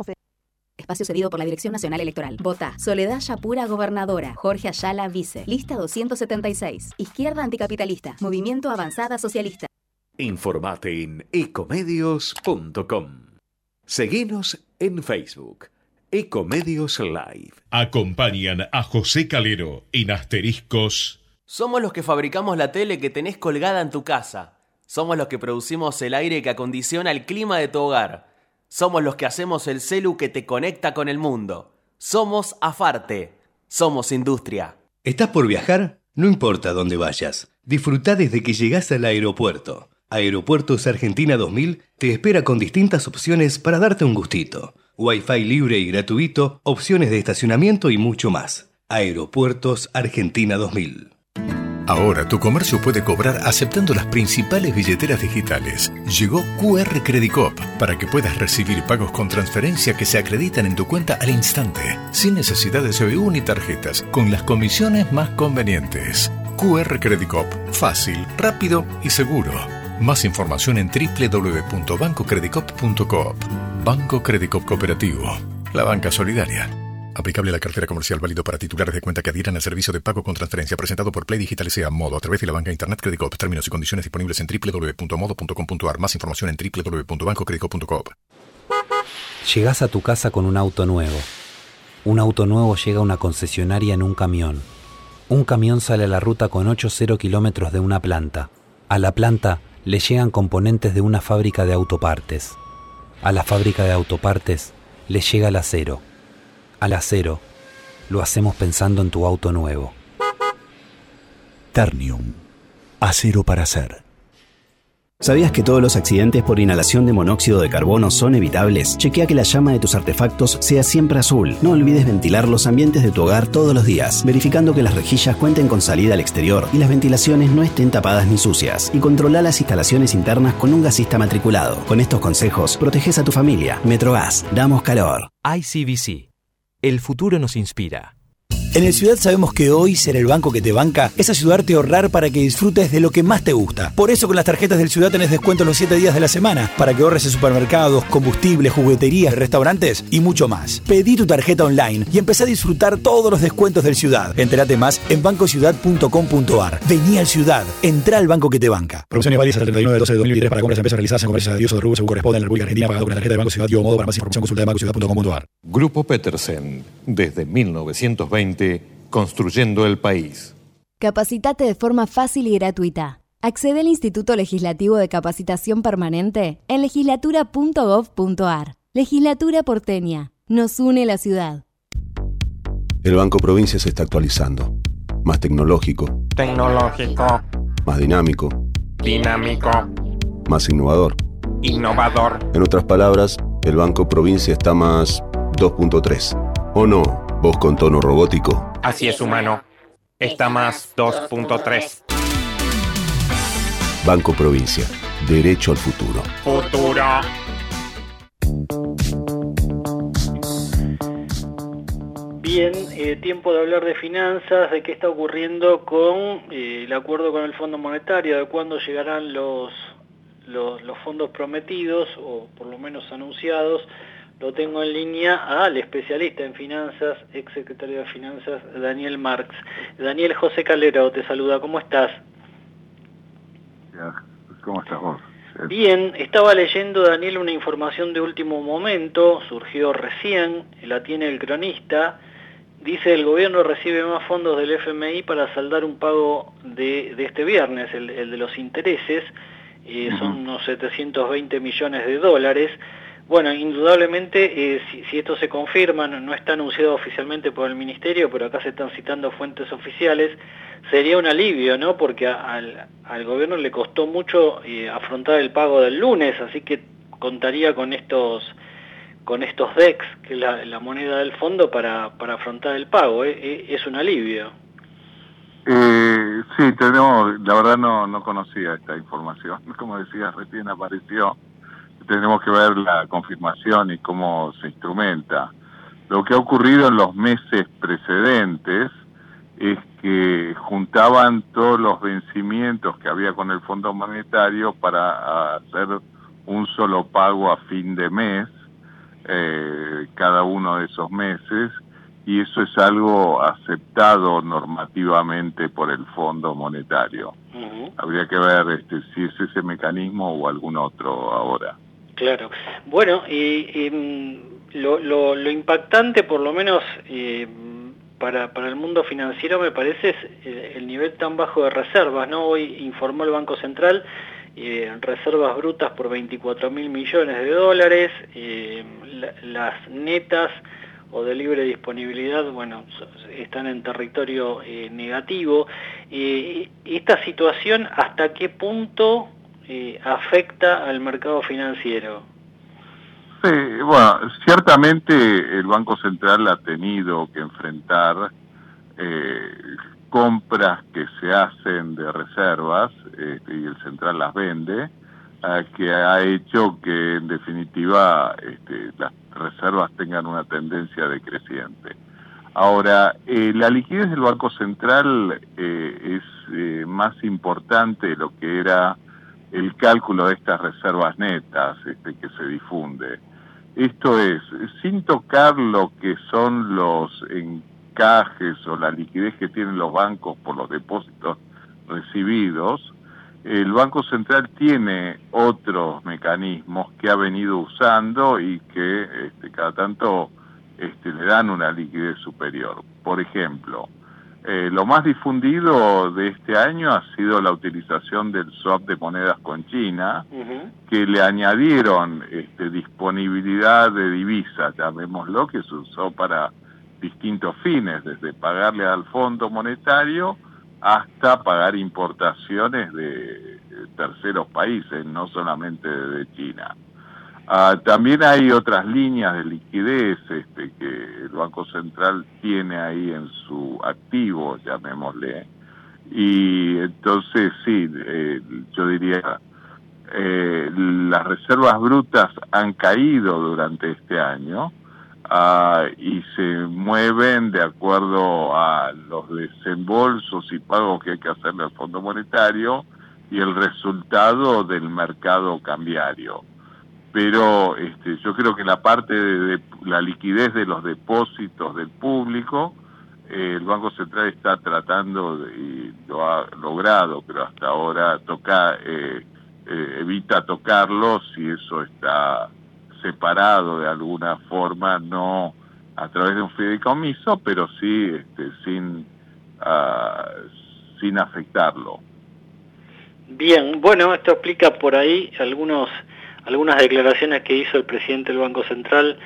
Espacio cedido por la Dirección Nacional Electoral. Vota. Soledad Yapura, gobernadora. Jorge Ayala, vice. Lista 276. Izquierda anticapitalista. Movimiento Avanzada Socialista. Informate en ecomedios.com. Seguinos en Facebook. Ecomedios Live. Acompañan a José Calero en asteriscos. Somos los que fabricamos la tele que tenés colgada en tu casa. Somos los que producimos el aire que acondiciona el clima de tu hogar. Somos los que hacemos el celu que te conecta con el mundo. Somos Afarte. Somos industria. ¿Estás por viajar? No importa dónde vayas. Disfruta desde que llegas al aeropuerto. Aeropuertos Argentina 2000 te espera con distintas opciones para darte un gustito. Wi-Fi libre y gratuito, opciones de estacionamiento y mucho más. Aeropuertos Argentina 2000. Ahora tu comercio puede cobrar aceptando las principales billeteras digitales. Llegó QR Credit para que puedas recibir pagos con transferencia que se acreditan en tu cuenta al instante, sin necesidad de CBU ni tarjetas, con las comisiones más convenientes. QR Credit fácil, rápido y seguro. Más información en www.bancocreditcop.coop. Banco Credicop Cooperativo. La banca solidaria. Aplicable la cartera comercial válido para titulares de cuenta que adhieran al servicio de pago con transferencia presentado por Play Digital SEA Modo a través de la banca Internet Credicop. Términos y condiciones disponibles en www.modo.com.ar. Más información en www.bancocredicop.com. Llegás a tu casa con un auto nuevo. Un auto nuevo llega a una concesionaria en un camión. Un camión sale a la ruta con 8-0 kilómetros de una planta. A la planta le llegan componentes de una fábrica de autopartes. A la fábrica de autopartes le llega el acero al acero, lo hacemos pensando en tu auto nuevo. Ternium. Acero para hacer. ¿Sabías que todos los accidentes por inhalación de monóxido de carbono son evitables? Chequea que la llama de tus artefactos sea siempre azul. No olvides ventilar los ambientes de tu hogar todos los días, verificando que las rejillas cuenten con salida al exterior y las ventilaciones no estén tapadas ni sucias. Y controla las instalaciones internas con un gasista matriculado. Con estos consejos, proteges a tu familia. Metrogas, damos calor. ICBC el futuro nos inspira. En el Ciudad sabemos que hoy ser el banco que te banca es ayudarte a ahorrar para que disfrutes de lo que más te gusta. Por eso con las tarjetas del Ciudad tenés descuento los 7 días de la semana para que ahorres en supermercados, combustibles, jugueterías, restaurantes y mucho más. Pedí tu tarjeta online y empecé a disfrutar todos los descuentos del Ciudad. Entérate más en bancociudad.com.ar. Vení al Ciudad, entra al banco que te banca. Promociones válidas hasta el 31 de 12 de 2023 para compras empresas realizadas en comercios de Dios o de rubro según corresponde en la República Argentina pagado con la tarjeta de Banco Ciudad y o modo para más información consulta de bancociudad.com.ar. Grupo Petersen, desde 1920 construyendo el país. Capacitate de forma fácil y gratuita. Accede al Instituto Legislativo de Capacitación Permanente en legislatura.gov.ar. Legislatura porteña. Nos une la ciudad. El Banco Provincia se está actualizando. Más tecnológico. Tecnológico. Más dinámico. Dinámico. Más innovador. Innovador. En otras palabras, el Banco Provincia está más 2.3. ¿O no? Voz con tono robótico. Así es, humano. Está más 2.3. Banco Provincia. Derecho al futuro. Futuro. Bien, eh, tiempo de hablar de finanzas, de qué está ocurriendo con eh, el acuerdo con el Fondo Monetario, de cuándo llegarán los, los, los fondos prometidos, o por lo menos anunciados, lo tengo en línea al especialista en finanzas, ex secretario de Finanzas, Daniel Marx. Daniel José Calero te saluda, ¿cómo estás? ¿Cómo estás vos? Bien, estaba leyendo, Daniel, una información de último momento, surgió recién, la tiene el cronista, dice el gobierno recibe más fondos del FMI para saldar un pago de, este viernes, el, de los intereses, eh, son unos 720 millones de dólares, bueno, indudablemente, eh, si, esto se confirma, no, está anunciado oficialmente por el Ministerio, pero acá se están citando fuentes oficiales, sería un alivio, ¿no? Porque al, gobierno le costó mucho eh, afrontar el pago del lunes, así que contaría con estos con estos DEX, que es la, moneda del fondo, para, para afrontar el pago. ¿eh? Es un alivio. sí, tenemos, la verdad no, no conocía esta información, como decías, recién apareció tenemos que ver la confirmación y cómo se instrumenta. Lo que ha ocurrido en los meses precedentes es que juntaban todos los vencimientos que había con el Fondo Monetario para hacer un solo pago a fin de mes, eh, cada uno de esos meses, y eso es algo aceptado normativamente por el Fondo Monetario. Habría que ver este, si es ese mecanismo o algún otro ahora. Claro. Bueno, y, mm, lo, impactante, por lo menos eh, para, para el mundo financiero, me parece, es eh, el, nivel tan bajo de reservas. ¿no? Hoy informó el Banco Central eh, reservas brutas por 24 mil millones de dólares, las netas o de libre disponibilidad, bueno, están en territorio negativo. esta situación, ¿hasta qué punto eh, afecta al mercado financiero? Sí, bueno, ciertamente el Banco Central ha tenido que enfrentar eh, compras que se hacen de reservas este, y el central las vende, que ha hecho que en definitiva este, las reservas tengan una tendencia decreciente. Ahora, eh, la liquidez del Banco Central eh, es eh, más importante de lo que era el cálculo de estas reservas netas este, que se difunde. Esto es, sin tocar lo que son los encajes o la liquidez que tienen los bancos por los depósitos recibidos, el Banco Central tiene otros mecanismos que ha venido usando y que este, cada tanto este, le dan una liquidez superior. Por ejemplo, eh, lo más difundido de este año ha sido la utilización del swap de monedas con China, que le añadieron este, disponibilidad de divisas, llamémoslo, que se usó para distintos fines, desde pagarle al Fondo Monetario hasta pagar importaciones de terceros países, no solamente de China. Ah, también hay otras líneas de liquidez este, que el Banco Central tiene ahí en su activo, llamémosle. Y entonces sí, eh, yo diría, eh, las reservas brutas han caído durante este año ah, y se mueven de acuerdo a los desembolsos y pagos que hay que hacerle al Fondo Monetario y el resultado del mercado cambiario pero este, yo creo que la parte de, la liquidez de los depósitos del público, eh, el Banco Central está tratando y lo ha logrado, pero hasta ahora toca, eh, eh, evita tocarlo si eso está separado de alguna forma, no a través de un fideicomiso, pero sí este, sin, ah, sin afectarlo. Bien, bueno, esto explica por ahí algunos algunas declaraciones que hizo el presidente del Banco Central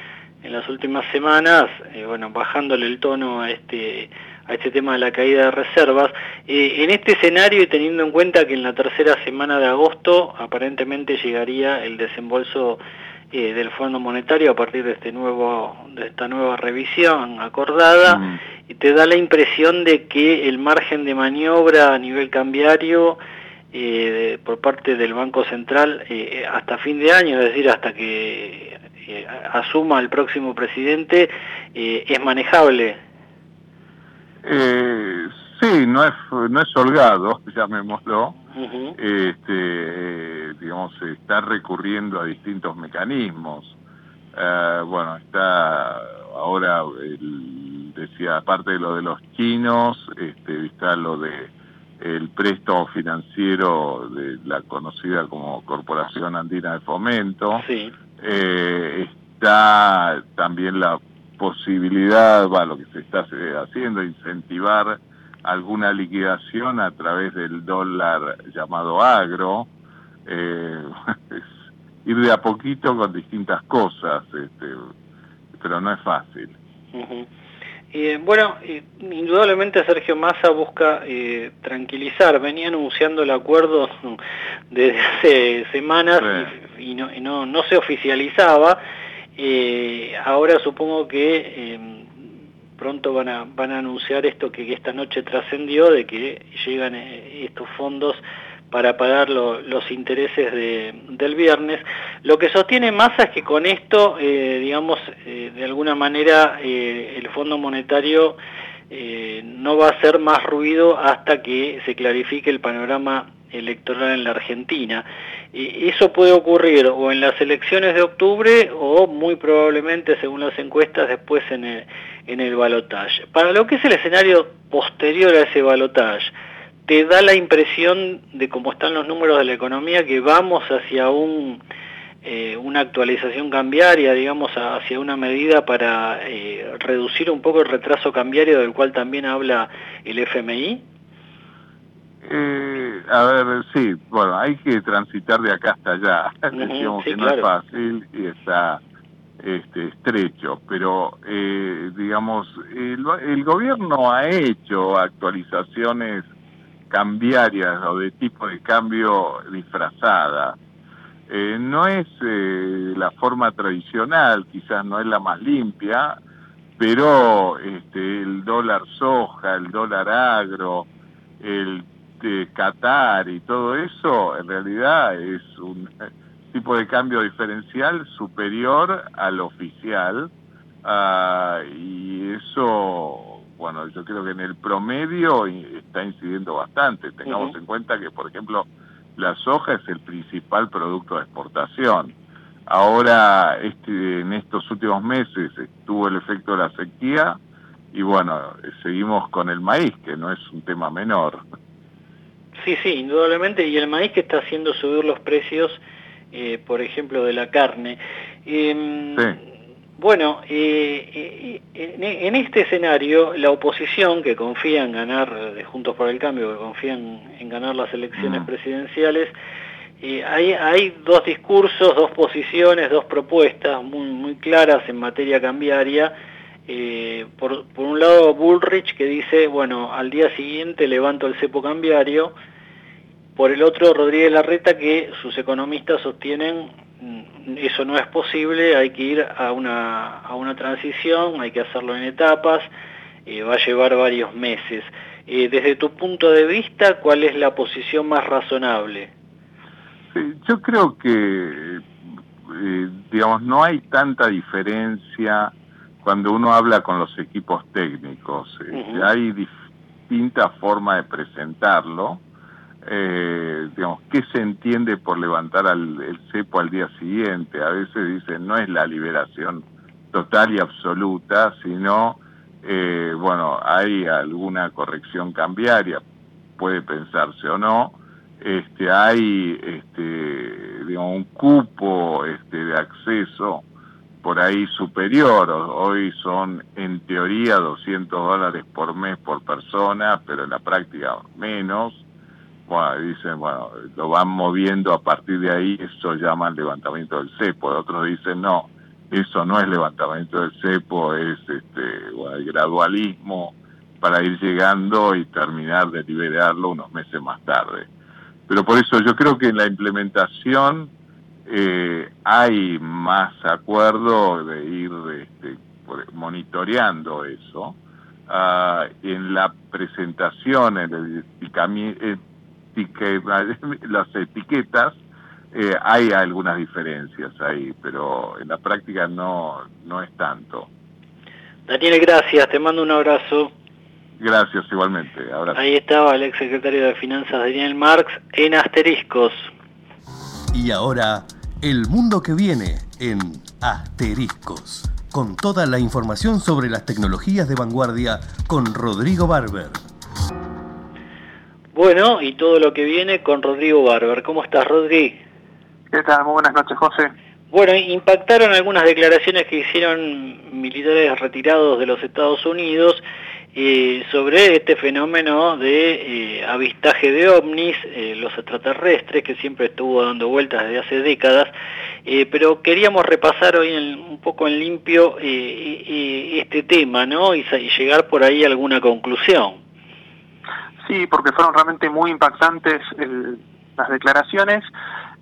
en las últimas semanas, eh, bueno, bajándole el tono a este a este tema de la caída de reservas. Eh, en este escenario y teniendo en cuenta que en la tercera semana de agosto aparentemente llegaría el desembolso eh, del Fondo Monetario a partir de este nuevo de esta nueva revisión acordada mm. y te da la impresión de que el margen de maniobra a nivel cambiario eh, por parte del Banco Central eh, hasta fin de año, es decir, hasta que eh, asuma el próximo presidente, es manejable. sí, no es, no es holgado, llamémoslo. este, digamos, está recurriendo a distintos mecanismos. bueno, está ahora, decía, aparte de lo de los chinos, este, está lo de el préstamo financiero de la conocida como Corporación Andina de Fomento. Eh, está también la posibilidad, va, lo que se está haciendo, incentivar alguna liquidación a través del dólar llamado agro. Eh, ir de a poquito con distintas cosas, este, pero no es fácil. Eh, bueno, eh, indudablemente Sergio Massa busca eh, tranquilizar, venía anunciando el acuerdo desde hace semanas y, no, no, se oficializaba, ahora supongo que em, pronto van a, van a anunciar esto que esta noche trascendió, de que llegan estos fondos para pagar los intereses del viernes. Lo que sostiene Massa es que con esto, eh, digamos, eh, de alguna manera eh, el Fondo Monetario no va a hacer más ruido hasta que se clarifique el panorama electoral en la Argentina. eso puede ocurrir o en las elecciones de octubre o muy probablemente, según las encuestas, después en el, en el balotaje. Para lo que es el escenario posterior a ese balotaje, te da la impresión de cómo están los números de la economía que vamos hacia un, eh, una actualización cambiaria, digamos, hacia una medida para eh, reducir un poco el retraso cambiario del cual también habla el FMI? Eh, a ver, sí, bueno, hay que transitar de acá hasta allá. Decíamos que no es fácil y está este, estrecho, pero digamos, el, el gobierno ha hecho actualizaciones cambiarias o de tipo de cambio disfrazada. Eh, no es eh, la forma tradicional, quizás no es la más limpia, pero este, el dólar soja, el dólar agro, el de Qatar y todo eso, en realidad es un tipo de cambio diferencial superior al oficial ah, y eso, bueno, yo creo que en el promedio está incidiendo bastante. Tengamos en cuenta que, por ejemplo, la soja es el principal producto de exportación. Ahora, este, en estos últimos meses estuvo el efecto de la sequía y bueno, seguimos con el maíz, que no es un tema menor. Sí, sí, indudablemente, y el maíz que está haciendo subir los precios, eh, por ejemplo, de la carne. Em, bueno, eh, eh, en, este escenario, la oposición, que confía en ganar, de Juntos por el Cambio, que confía en, ganar las elecciones presidenciales, hay, hay, dos discursos, dos posiciones, dos propuestas muy, muy claras en materia cambiaria. por, por, un lado, Bullrich que dice, bueno, al día siguiente levanto el cepo cambiario, por el otro, Rodríguez Larreta, que sus economistas sostienen eso no es posible, hay que ir a una, a una transición, hay que hacerlo en etapas, eh, va a llevar varios meses. Eh, desde tu punto de vista, ¿cuál es la posición más razonable? yo creo que, eh, digamos, no hay tanta diferencia cuando uno habla con los equipos técnicos. Hay distintas formas de presentarlo eh, digamos, qué se entiende por levantar al, el cepo al día siguiente. A veces dicen no es la liberación total y absoluta, sino, eh, bueno, hay alguna corrección cambiaria, puede pensarse o no, este, hay este, digamos, un cupo este, de acceso por ahí superior, hoy son en teoría 200 dólares por mes por persona, pero en la práctica menos, dicen, bueno, lo van moviendo a partir de ahí, eso llaman levantamiento del cepo. Otros dicen, no, eso no es levantamiento del cepo, es este, bueno, el gradualismo para ir llegando y terminar de liberarlo unos meses más tarde. Pero por eso yo creo que en la implementación eh, hay más acuerdo de ir este, monitoreando eso. Ah, en la presentación, en el, el, las etiquetas, eh, hay algunas diferencias ahí, pero en la práctica no, no es tanto. Daniel, gracias, te mando un abrazo. Gracias, igualmente. Ahí estaba el exsecretario de Finanzas Daniel Marx en Asteriscos. Y ahora, el mundo que viene en Asteriscos, con toda la información sobre las tecnologías de vanguardia con Rodrigo Barber. Bueno, y todo lo que viene con Rodrigo Barber. ¿Cómo estás, Rodrigo? ¿Qué tal? Muy buenas noches, José. Bueno, impactaron algunas declaraciones que hicieron militares retirados de los Estados Unidos eh, sobre este fenómeno de eh, avistaje de ovnis, eh, los extraterrestres, que siempre estuvo dando vueltas desde hace décadas, pero queríamos repasar hoy un poco en limpio este tema, ¿no? y llegar por ahí a alguna conclusión. Sí, porque fueron realmente muy impactantes las declaraciones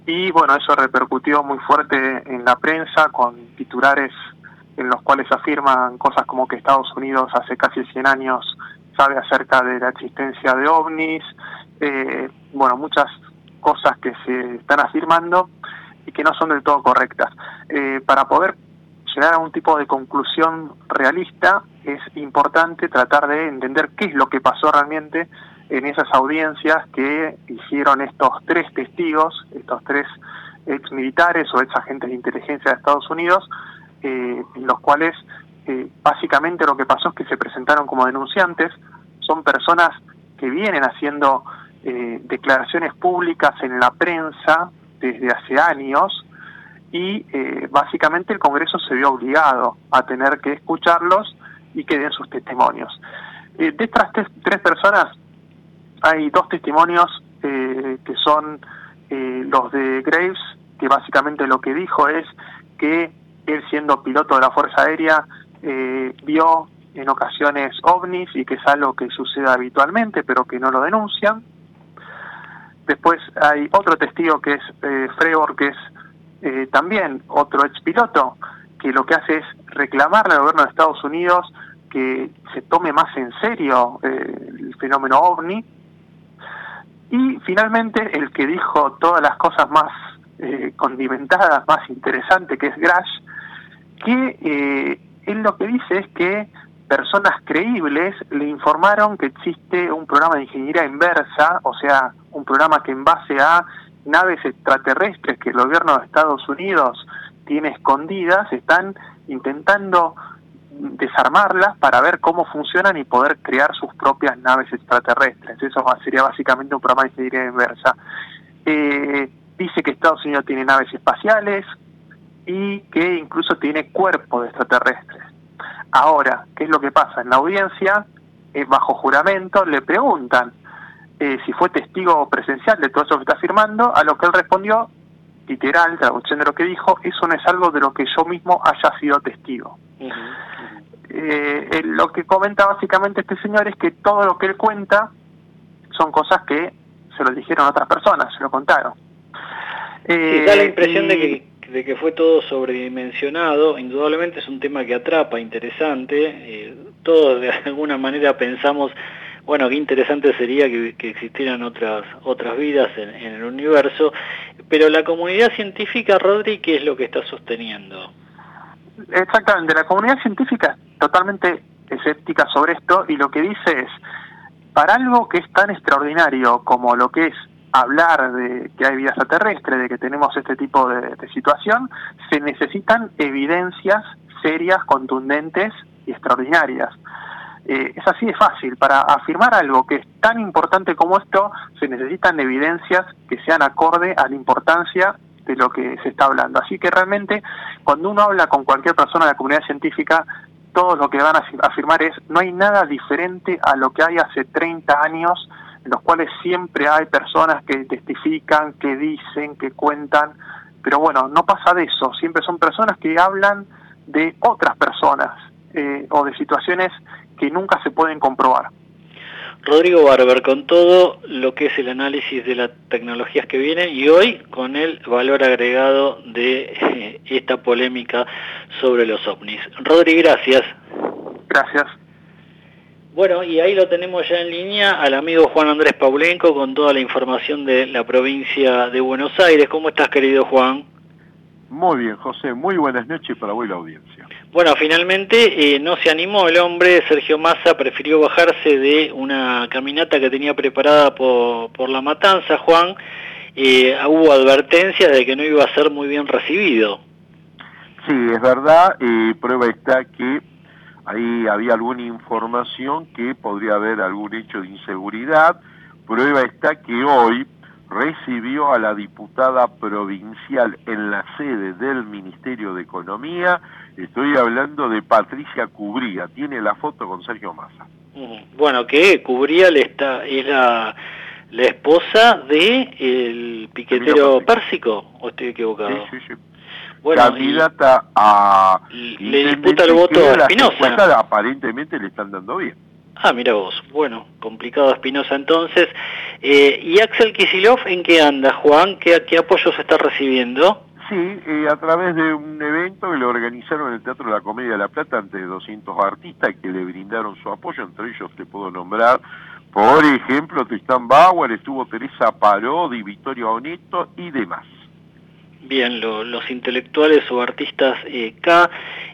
y bueno, eso repercutió muy fuerte en la prensa con titulares en los cuales afirman cosas como que Estados Unidos hace casi 100 años sabe acerca de la existencia de ovnis, eh, bueno, muchas cosas que se están afirmando y que no son del todo correctas. Eh, para poder llegar a un tipo de conclusión realista es importante tratar de entender qué es lo que pasó realmente en esas audiencias que hicieron estos tres testigos, estos tres ex militares o ex agentes de inteligencia de Estados Unidos, eh, en los cuales eh, básicamente lo que pasó es que se presentaron como denunciantes, son personas que vienen haciendo eh, declaraciones públicas en la prensa desde hace años y básicamente el Congreso se vio obligado a tener que escucharlos y que den sus testimonios. de estas tres personas, hay dos testimonios eh, que son eh, los de Graves, que básicamente lo que dijo es que él siendo piloto de la Fuerza Aérea eh, vio en ocasiones ovnis y que es algo que sucede habitualmente, pero que no lo denuncian. Después hay otro testigo que es eh, que es también otro ex piloto, que lo que hace es reclamarle al gobierno de Estados Unidos que se tome más en serio eh, el fenómeno ovni. Y finalmente el que dijo todas las cosas más eh, condimentadas, más interesantes, que es Grash, que eh, él lo que dice es que personas creíbles le informaron que existe un programa de ingeniería inversa, o sea, un programa que en base a naves extraterrestres que el gobierno de Estados Unidos tiene escondidas, están intentando desarmarlas para ver cómo funcionan y poder crear sus propias naves extraterrestres. Eso sería básicamente un programa de ingeniería inversa. Eh, dice que Estados Unidos tiene naves espaciales y que incluso tiene cuerpos extraterrestres. Ahora, ¿qué es lo que pasa? En la audiencia, eh, bajo juramento, le preguntan eh, si fue testigo presencial de todo eso que está afirmando, a lo que él respondió, literal, traducción de lo que dijo, eso no es algo de lo que yo mismo haya sido testigo. Eh, lo que comenta básicamente este señor es que todo lo que él cuenta son cosas que se lo dijeron otras personas, se lo contaron. Eh, da la impresión de que de que fue todo sobredimensionado, indudablemente es un tema que atrapa, interesante, eh, todos de alguna manera pensamos, bueno, qué interesante sería que, existieran otras, otras vidas en, el universo, pero la comunidad científica, Rodri, ¿qué es lo que está sosteniendo? Exactamente, la comunidad científica totalmente escéptica sobre esto y lo que dice es, para algo que es tan extraordinario como lo que es hablar de que hay vida extraterrestre, de que tenemos este tipo de, situación, se necesitan evidencias serias, contundentes y extraordinarias. Eh, es así de fácil. Para afirmar algo que es tan importante como esto, se necesitan evidencias que sean acorde a la importancia de lo que se está hablando. Así que realmente, cuando uno habla con cualquier persona de la comunidad científica, todo lo que van a afirmar es, no hay nada diferente a lo que hay hace 30 años en los cuales siempre hay personas que testifican, que dicen, que cuentan, pero bueno, no pasa de eso, siempre son personas que hablan de otras personas eh, o de situaciones que nunca se pueden comprobar. Rodrigo Barber, con todo lo que es el análisis de las tecnologías que vienen y hoy con el valor agregado de eh, esta polémica sobre los ovnis. Rodrigo, gracias. Gracias. Bueno, y ahí lo tenemos ya en línea al amigo Juan Andrés Paulenco con toda la información de la provincia de Buenos Aires. ¿Cómo estás, querido Juan? Muy bien, José. Muy buenas noches para hoy la audiencia. Bueno, finalmente eh, no se animó el hombre, Sergio Massa prefirió bajarse de una caminata que tenía preparada por, La Matanza, Juan. Eh, hubo advertencias de que no iba a ser muy bien recibido. Sí, es verdad. Eh, prueba está que ahí había alguna información que podría haber algún hecho de inseguridad. Prueba está que hoy recibió a la diputada provincial en la sede del Ministerio de Economía. Estoy hablando de Patricia Cubría. Tiene la foto con Sergio Massa. Bueno, que Cubría le está, es la, esposa de el piquetero Pérsico, ¿o estoy equivocado? Sí, sí, sí candidata a... Le disputa el voto a Espinosa. Aparentemente le están dando bien. Ah, mira vos. Bueno, complicado Espinosa entonces. Eh, ¿Y Axel Kisilov en qué anda, Juan? ¿Qué, qué apoyos está recibiendo? Sí, eh, a través de un evento que lo organizaron en el Teatro de la Comedia de La Plata ante 200 artistas que le brindaron su apoyo, entre ellos te puedo nombrar, por ejemplo, Tristán Bauer, estuvo Teresa Parodi, Victoria Oneto y demás. Bien, los intelectuales o artistas eh, K.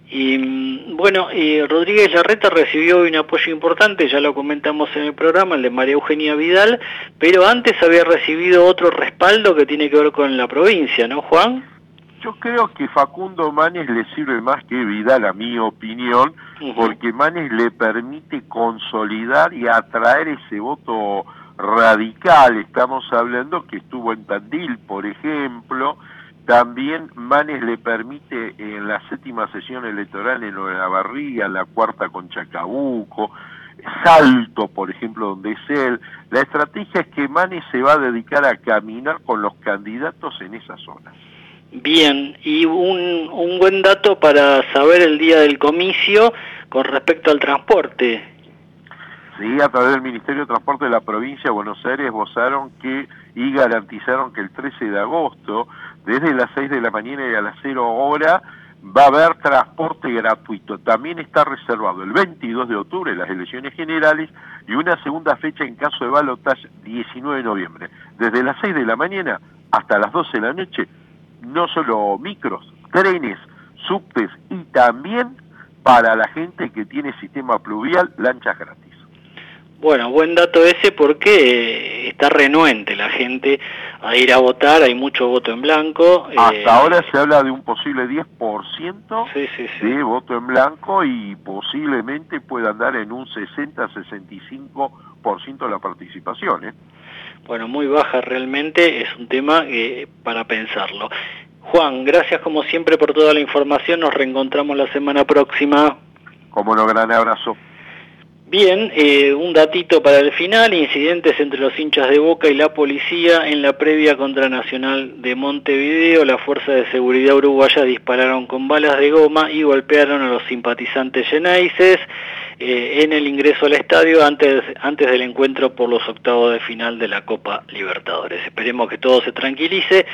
Y mm, bueno, eh, Rodríguez Larreta recibió un apoyo importante, ya lo comentamos en el programa, el de María Eugenia Vidal, pero antes había recibido otro respaldo que tiene que ver con la provincia, ¿no, Juan? Yo creo que Facundo Manes le sirve más que Vidal, a mi opinión, porque Manes le permite consolidar y atraer ese voto radical. Estamos hablando que estuvo en Tandil, por ejemplo, también Manes le permite en la séptima sesión electoral en la Barría, la cuarta con Chacabuco, Salto, por ejemplo, donde es él. La estrategia es que Manes se va a dedicar a caminar con los candidatos en esa zona. Bien, y un, un buen dato para saber el día del comicio con respecto al transporte. Sí, a través del Ministerio de Transporte de la provincia de Buenos Aires vozaron que y garantizaron que el 13 de agosto desde las 6 de la mañana y a las 0 hora va a haber transporte gratuito. También está reservado el 22 de octubre las elecciones generales y una segunda fecha en caso de balotaje 19 de noviembre. Desde las 6 de la mañana hasta las 12 de la noche, no solo micros, trenes, subtes y también para la gente que tiene sistema pluvial, lanchas gratis. Bueno, buen dato ese porque está renuente la gente a ir a votar, hay mucho voto en blanco. Hasta eh, ahora se habla de un posible 10% de voto en blanco y posiblemente pueda andar en un 60-65% la participación. ¿eh? Bueno, muy baja realmente, es un tema eh, para pensarlo. Juan, gracias como siempre por toda la información, nos reencontramos la semana próxima. Como no, gran abrazo. Bien, eh, un datito para el final, incidentes entre los hinchas de Boca y la policía en la previa contra Nacional de Montevideo. La Fuerza de Seguridad Uruguaya dispararon con balas de goma y golpearon a los simpatizantes yenaises eh, en el ingreso al estadio antes, antes del encuentro por los octavos de final de la Copa Libertadores. Esperemos que todo se tranquilice.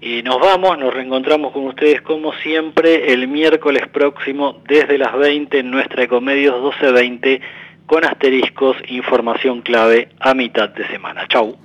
Y nos vamos, nos reencontramos con ustedes como siempre el miércoles próximo desde las 20 en nuestra Ecomedios 1220 con asteriscos, información clave a mitad de semana. Chau.